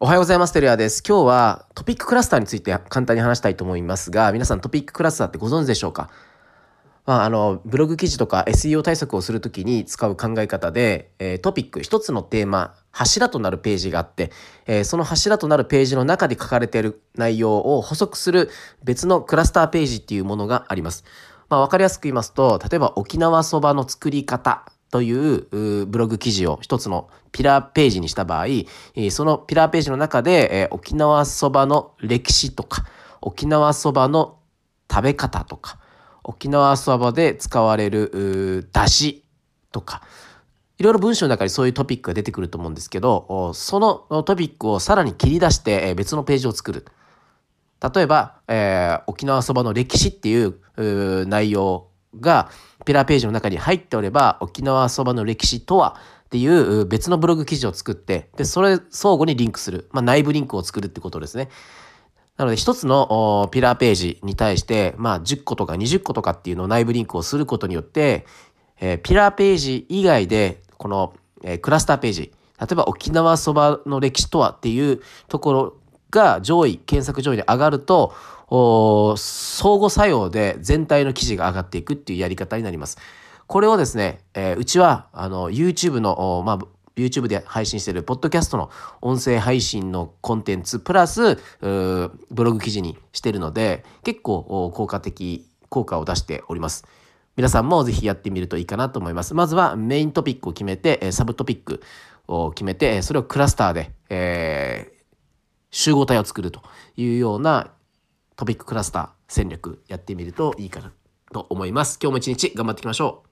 おはようございます。テレアです。今日はトピッククラスターについて簡単に話したいと思いますが、皆さんトピッククラスターってご存知でしょうか？まあ、あの、ブログ記事とか SEO 対策をするときに使う考え方で、えー、トピック、一つのテーマ、柱となるページがあって、えー、その柱となるページの中で書かれている内容を補足する別のクラスターページっていうものがあります。まあ、わかりやすく言いますと、例えば沖縄そばの作り方というブログ記事を一つのピラーページにした場合、そのピラーページの中で沖縄そばの歴史とか、沖縄そばの食べ方とか、沖縄そばで使われる出汁とか、いろいろ文章の中にそういうトピックが出てくると思うんですけど、そのトピックをさらに切り出して別のページを作る。例えば、えー、沖縄そばの歴史っていう内容がピラーページの中に入っておれば沖縄そばの歴史とはっていう別のブログ記事を作ってでそれ相互にリンクする、まあ、内部リンクを作るってことですね。なので一つのピラーページに対して、まあ、10個とか20個とかっていうのを内部リンクをすることによって、えー、ピラーページ以外でこの、えー、クラスターページ例えば沖縄そばの歴史とはっていうところが上位検索上位に上がると相互作用で全体の記事が上がっていくっていうやり方になります。これをですね、えー、うちはあの YouTube の、まあ、YouTube で配信しているポッドキャストの音声配信のコンテンツプラスブログ記事にしてるので結構効果的効果を出しております。皆さんもぜひやってみるといいかなと思います。まずはメイントピックを決めてサブトピックを決めてそれをクラスターで、えー、集合体を作るというようなトピッククラスター戦略やってみるといいかなと思います。今日も一日頑張っていきましょう。